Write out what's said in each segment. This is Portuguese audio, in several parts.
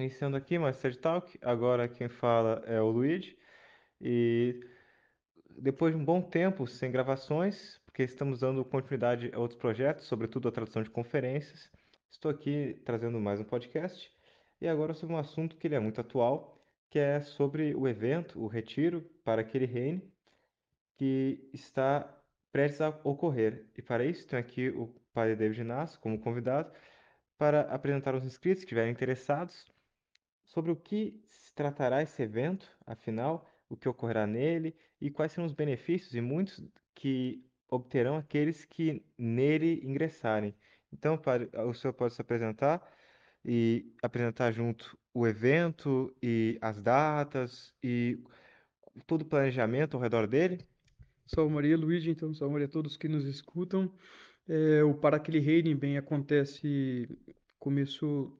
Iniciando aqui mais TED Talk, agora quem fala é o Luigi. E depois de um bom tempo sem gravações, porque estamos dando continuidade a outros projetos, sobretudo a tradução de conferências, estou aqui trazendo mais um podcast. E agora sobre um assunto que ele é muito atual, que é sobre o evento, o retiro para aquele reine, que está prestes a ocorrer. E para isso, tenho aqui o Padre David Inácio como convidado para apresentar aos inscritos que estiverem interessados sobre o que se tratará esse evento, afinal, o que ocorrerá nele e quais serão os benefícios e muitos que obterão aqueles que nele ingressarem. Então, padre, o senhor pode se apresentar e apresentar junto o evento e as datas e todo o planejamento ao redor dele? Salve Maria, Luigi, então, salve Maria a todos que nos escutam. É, o Para Aquele Reino bem acontece, começou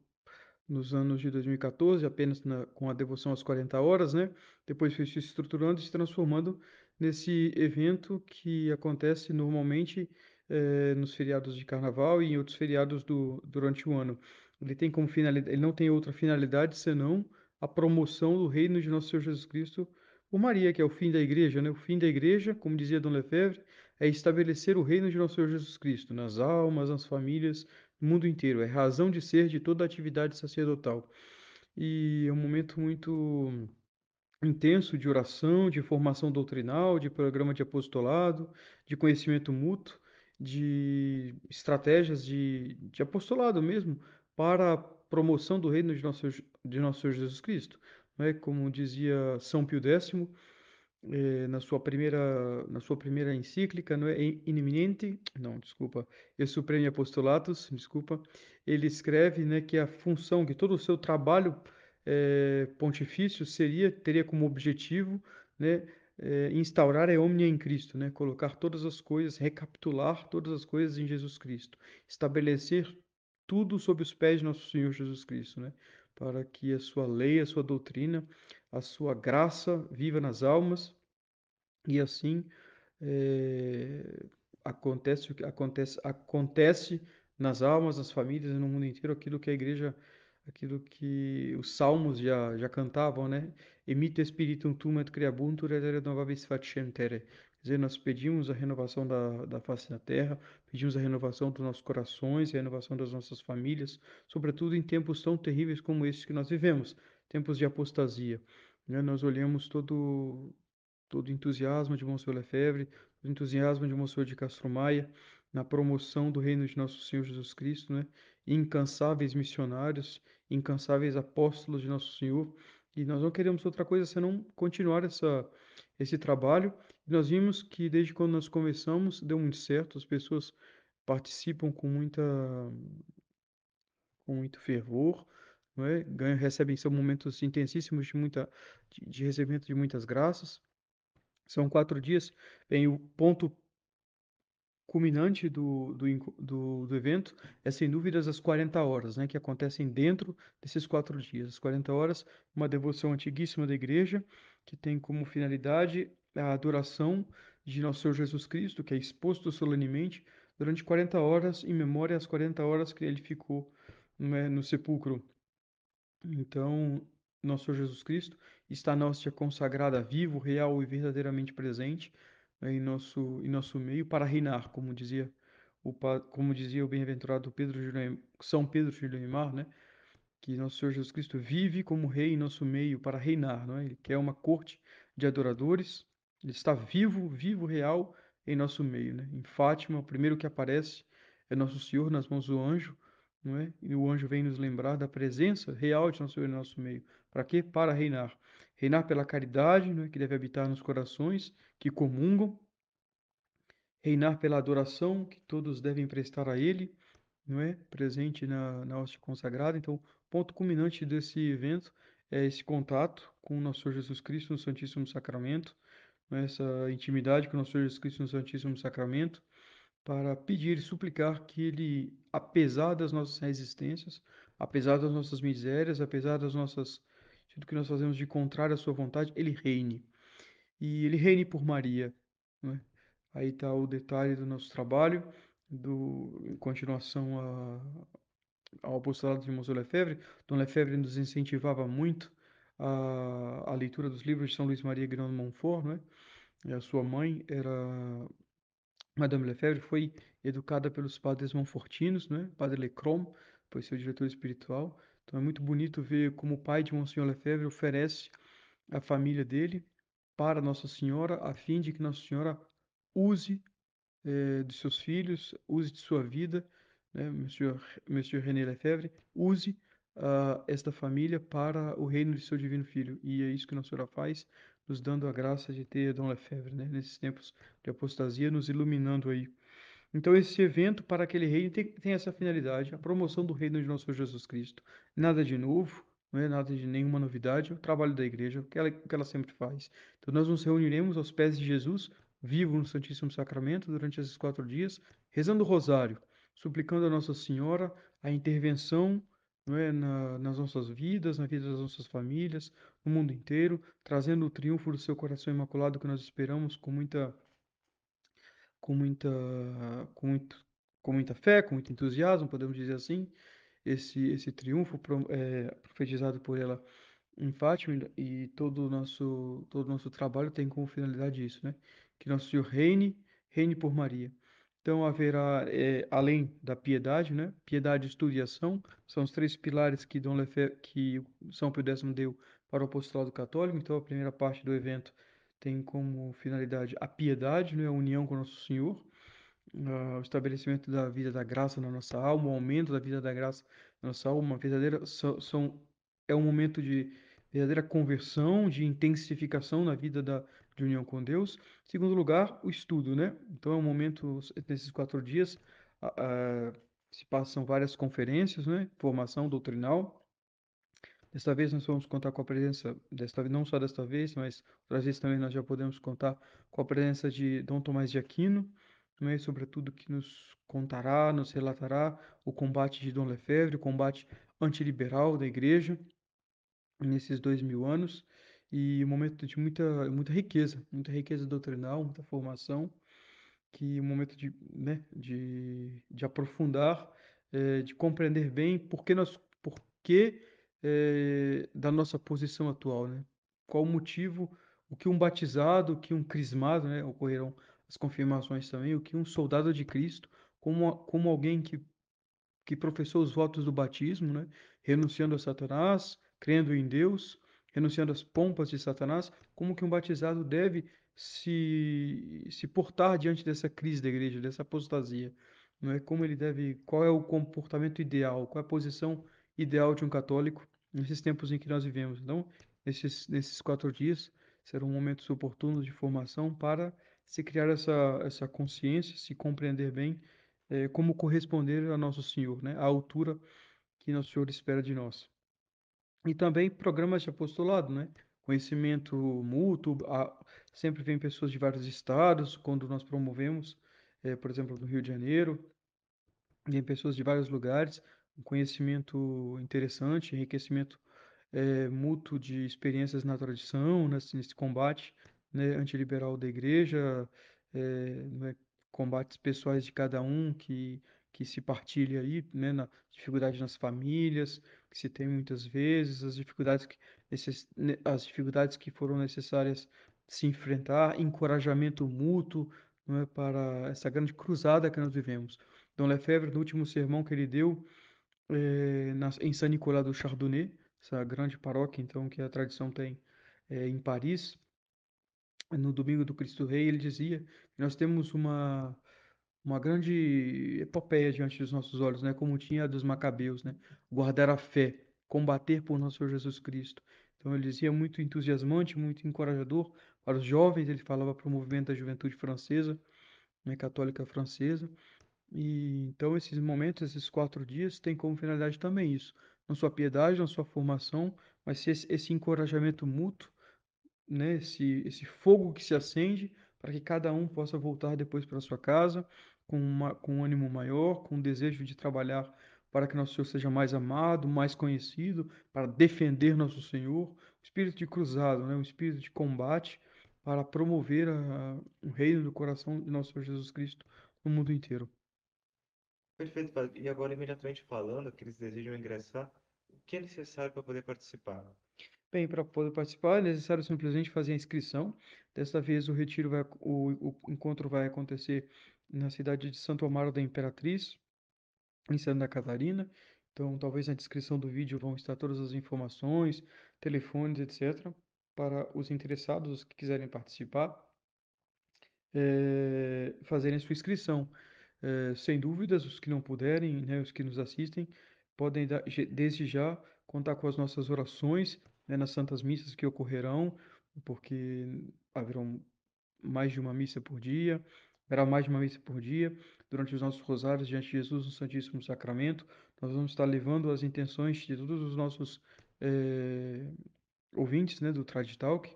nos anos de 2014, apenas na, com a devoção às 40 horas, né? Depois foi se estruturando e se transformando nesse evento que acontece normalmente é, nos feriados de carnaval e em outros feriados do, durante o ano. Ele tem como finalidade, ele não tem outra finalidade senão a promoção do reino de nosso Senhor Jesus Cristo por Maria, que é o fim da igreja, né? O fim da igreja, como dizia Dom Lefebvre, é estabelecer o reino de nosso Senhor Jesus Cristo nas almas, nas famílias, mundo inteiro. É razão de ser de toda a atividade sacerdotal. E é um momento muito intenso de oração, de formação doutrinal, de programa de apostolado, de conhecimento mútuo, de estratégias de, de apostolado mesmo, para a promoção do reino de nosso, de nosso Senhor Jesus Cristo né? Como dizia São Pio X, eh, na sua primeira na sua primeira encíclica, não é? Iniminente, não, desculpa, e Supremi Apostolatus, desculpa, ele escreve, né, que a função, que todo o seu trabalho eh, pontifício seria teria como objetivo, né, eh, instaurar a omnia em Cristo, né, colocar todas as coisas, recapitular todas as coisas em Jesus Cristo, estabelecer tudo sob os pés de nosso Senhor Jesus Cristo, né? para que a sua lei, a sua doutrina, a sua graça viva nas almas e assim é, acontece acontece acontece nas almas, nas famílias no mundo inteiro aquilo que a igreja, aquilo que os salmos já já cantavam, né? Emite spiritum tum et creabuntur et renovavis facientere. Quer dizer, nós pedimos a renovação da, da face da terra, pedimos a renovação dos nossos corações, a renovação das nossas famílias, sobretudo em tempos tão terríveis como esses que nós vivemos, tempos de apostasia. Né? Nós olhamos todo todo o entusiasmo de Monsenhor Lefebvre, o entusiasmo de Monsenhor de Castro Maia, na promoção do reino de nosso Senhor Jesus Cristo, né? incansáveis missionários, incansáveis apóstolos de nosso Senhor, e nós não queremos outra coisa senão continuar essa, esse trabalho nós vimos que desde quando nós começamos deu muito certo, as pessoas participam com muita com muito fervor, não é? Ganham, recebem são momentos intensíssimos de muita de, de recebimento de muitas graças. São quatro dias. Bem, o ponto culminante do, do, do, do, evento é, sem dúvidas, as 40 horas, né, que acontecem dentro desses quatro dias. As 40 horas, uma devoção antiguíssima da igreja, que tem como finalidade a adoração de nosso Senhor Jesus Cristo, que é exposto solenemente durante 40 horas, em memória às 40 horas que ele ficou né, no sepulcro. Então, nosso Senhor Jesus Cristo está na hóstia consagrada, vivo, real e verdadeiramente presente né, em, nosso, em nosso meio para reinar, como dizia o, como dizia o bem-aventurado Pedro São Pedro de Leimar, né? que nosso Senhor Jesus Cristo vive como rei em nosso meio para reinar, não é? Ele quer uma corte de adoradores ele está vivo, vivo, real em nosso meio, né? Em Fátima, o primeiro que aparece é Nosso Senhor nas mãos do anjo, não é? E o anjo vem nos lembrar da presença real de Nosso Senhor em nosso meio. Para quê? Para reinar. Reinar pela caridade, não é? que deve habitar nos corações que comungam. Reinar pela adoração que todos devem prestar a Ele, não é? Presente na, na hóstia consagrada. Então, ponto culminante desse evento é esse contato com o nosso Senhor Jesus Cristo no Santíssimo Sacramento, essa intimidade com o nosso Senhor Jesus Cristo no Santíssimo Sacramento, para pedir e suplicar que Ele, apesar das nossas resistências, apesar das nossas misérias, apesar das nossas tudo que nós fazemos de contrário à Sua vontade, Ele reine. E Ele reine por Maria. É? Aí está o detalhe do nosso trabalho, do, em continuação a, ao apostolado de Monsieur Lefebvre, Dom Lefebvre nos incentivava muito a, a leitura dos livros de São Luís Maria Grão de Montfort, né? E a sua mãe era Madame Lefebvre, foi educada pelos padres Montfortinos, né? Padre Lecrom, foi seu diretor espiritual. Então é muito bonito ver como o pai de Monsenhor Lefebvre oferece a família dele para Nossa Senhora, a fim de que Nossa Senhora use eh, de seus filhos, use de sua vida, né, Monsieur, Monsieur René Lefebvre, use uh, esta família para o reino de seu divino Filho. E é isso que Nossa Senhora faz, nos dando a graça de ter Dom Lefebvre, né, nesses tempos de apostasia, nos iluminando aí. Então, esse evento para aquele reino tem, tem essa finalidade, a promoção do reino de nosso Senhor Jesus Cristo. Nada de novo, não é nada de nenhuma novidade, é o trabalho da igreja, o que ela, o que ela sempre faz. Então, nós nos reuniremos aos pés de Jesus, vivo no Santíssimo Sacramento, durante esses quatro dias, rezando o rosário, suplicando a Nossa Senhora a intervenção não é, na, nas nossas vidas, na vida das nossas famílias, no mundo inteiro, trazendo o triunfo do seu coração imaculado que nós esperamos com muita com muita com muito, com muita fé, com muito entusiasmo, podemos dizer assim, esse esse triunfo é, profetizado por ela em Fátima e todo o nosso todo o nosso trabalho tem como finalidade isso, né? Que nosso Senhor reine, reine por Maria. Então haverá, é, além da piedade, né? Piedade, estudo e ação, são os três pilares que Dom Lefebvre, que São Pio X deu para o apostolado católico. Então a primeira parte do evento tem como finalidade a piedade, né? A união com Nosso Senhor, uh, o estabelecimento da vida da graça na nossa alma, o aumento da vida da graça na nossa alma, uma verdadeira são, são é um momento de verdadeira conversão, de intensificação na vida da, de união com Deus. Segundo lugar, o estudo, né? Então é um momento, nesses quatro dias, se passam várias conferências, né? Formação doutrinal. Desta vez nós vamos contar com a presença, desta não só desta vez, mas outras vezes também nós já podemos contar com a presença de Dom Tomás de Aquino, né? sobretudo que nos contará, nos relatará o combate de Dom Lefebvre, o combate antiliberal da igreja nesses dois mil anos e um momento de muita, muita riqueza, muita riqueza doutrinal, muita formação, que um momento de, né, de, de aprofundar, é, de compreender bem por que nós, por que é, da nossa posição atual, né? Qual o motivo, o que um batizado, o que um crismado, né? Ocorreram as confirmações também, o que um soldado de Cristo, como, como alguém que, que professou os votos do batismo, né? Renunciando a Satanás, crendo em Deus, renunciando às pompas de Satanás, como que um batizado deve se, se portar diante dessa crise da igreja, dessa apostasia, não é? Como ele deve, qual é o comportamento ideal, qual é a posição ideal de um católico nesses tempos em que nós vivemos. Então, nesses, nesses quatro dias serão momentos oportunos de formação para se criar essa, essa consciência, se compreender bem é, como corresponder a Nosso Senhor, né? A altura que Nosso Senhor espera de nós. E também programas de apostolado, né? Conhecimento mútuo, a, sempre vem pessoas de vários estados, quando nós promovemos, é, por exemplo, no Rio de Janeiro, vem pessoas de vários lugares, um conhecimento interessante, enriquecimento é, mútuo de experiências na tradição, nesse, nesse combate né, antiliberal da igreja, é, né, combates pessoais de cada um que que se partilha aí, né, na dificuldade nas famílias, que se tem muitas vezes, as dificuldades que, esses, as dificuldades que foram necessárias se enfrentar, encorajamento mútuo, não é, para essa grande cruzada que nós vivemos. Dom Lefebvre, no último sermão que ele deu é, na, em Saint Nicolas do Chardonnay, essa grande paróquia, então, que a tradição tem é, em Paris, no domingo do Cristo Rei, ele dizia que nós temos uma uma grande epopeia diante dos nossos olhos, né? Como tinha a dos Macabeus, né? Guardar a fé, combater por nosso Senhor Jesus Cristo. Então ele dizia muito entusiasmante, muito encorajador para os jovens. Ele falava para o movimento da juventude francesa, né? Católica francesa. E então esses momentos, esses quatro dias, têm como finalidade também isso, não só a piedade, não só a formação, mas esse, esse encorajamento mútuo, né? Esse, esse fogo que se acende para que cada um possa voltar depois para sua casa com, uma, com um ânimo maior, com o desejo de trabalhar para que nosso Senhor seja mais amado, mais conhecido, para defender nosso Senhor, o espírito de cruzado, né? o espírito de combate para promover a, o reino do coração de nosso Senhor Jesus Cristo no mundo inteiro. Perfeito, padre. E agora, imediatamente falando, que eles desejam ingressar, o que é necessário para poder participar? Bem, para poder participar é necessário simplesmente fazer a inscrição. Desta vez o retiro vai, o, o encontro vai acontecer na cidade de Santo Amaro da Imperatriz, em Santa Catarina. Então, talvez na descrição do vídeo vão estar todas as informações, telefones, etc., para os interessados, os que quiserem participar, eh, fazerem sua inscrição. Eh, sem dúvidas, os que não puderem, né, os que nos assistem, podem dar- desde já contar com as nossas orações, né, nas santas missas que ocorrerão, porque haverão mais de uma missa por dia, haverá mais de uma missa por dia. Durante os nossos rosários diante de Jesus no Santíssimo Sacramento, nós vamos estar levando as intenções de todos os nossos eh, ouvintes, né, do Trad Talk,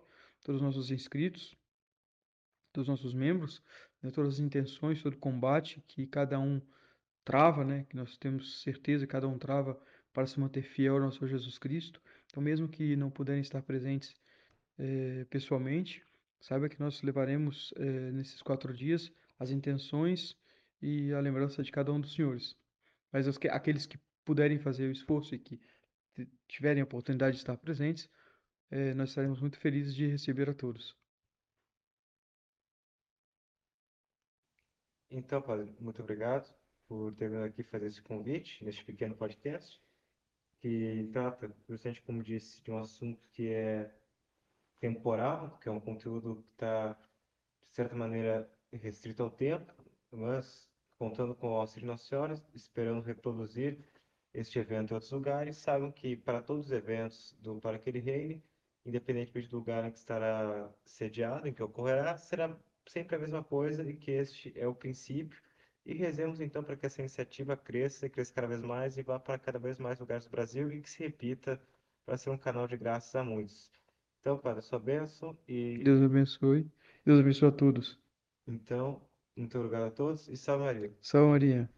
todos os nossos inscritos, dos nossos membros, né, todas as intenções, todo o combate que cada um trava, né, que nós temos certeza que cada um trava para se manter fiel ao nosso Jesus Cristo. Então, mesmo que não puderem estar presentes eh, pessoalmente, saiba que nós levaremos eh, nesses quatro dias as intenções e a lembrança de cada um dos senhores. Mas aqueles que puderem fazer o esforço e que tiverem a oportunidade de estar presentes, eh, nós estaremos muito felizes de receber a todos. Então, padre, muito obrigado por ter vindo aqui fazer esse convite neste pequeno podcast, que trata, justamente como disse, de um assunto que é temporal, que é um conteúdo que está, de certa maneira, restrito ao tempo, mas contando com o auxílio Nossa Senhora, esperando reproduzir este evento em outros lugares, saibam que para todos os eventos do Para que Ele Reine, independentemente do lugar em que estará sediado, em que ocorrerá, será sempre a mesma coisa e que este é o princípio. E rezemos então para que essa iniciativa cresça e cresça cada vez mais e vá para cada vez mais lugares do Brasil e que se repita para ser um canal de graças a muitos. Então, Padre, sua bênção e Deus abençoe. Deus abençoe a todos. então, muito obrigado a todos e salve Maria. Salve Maria.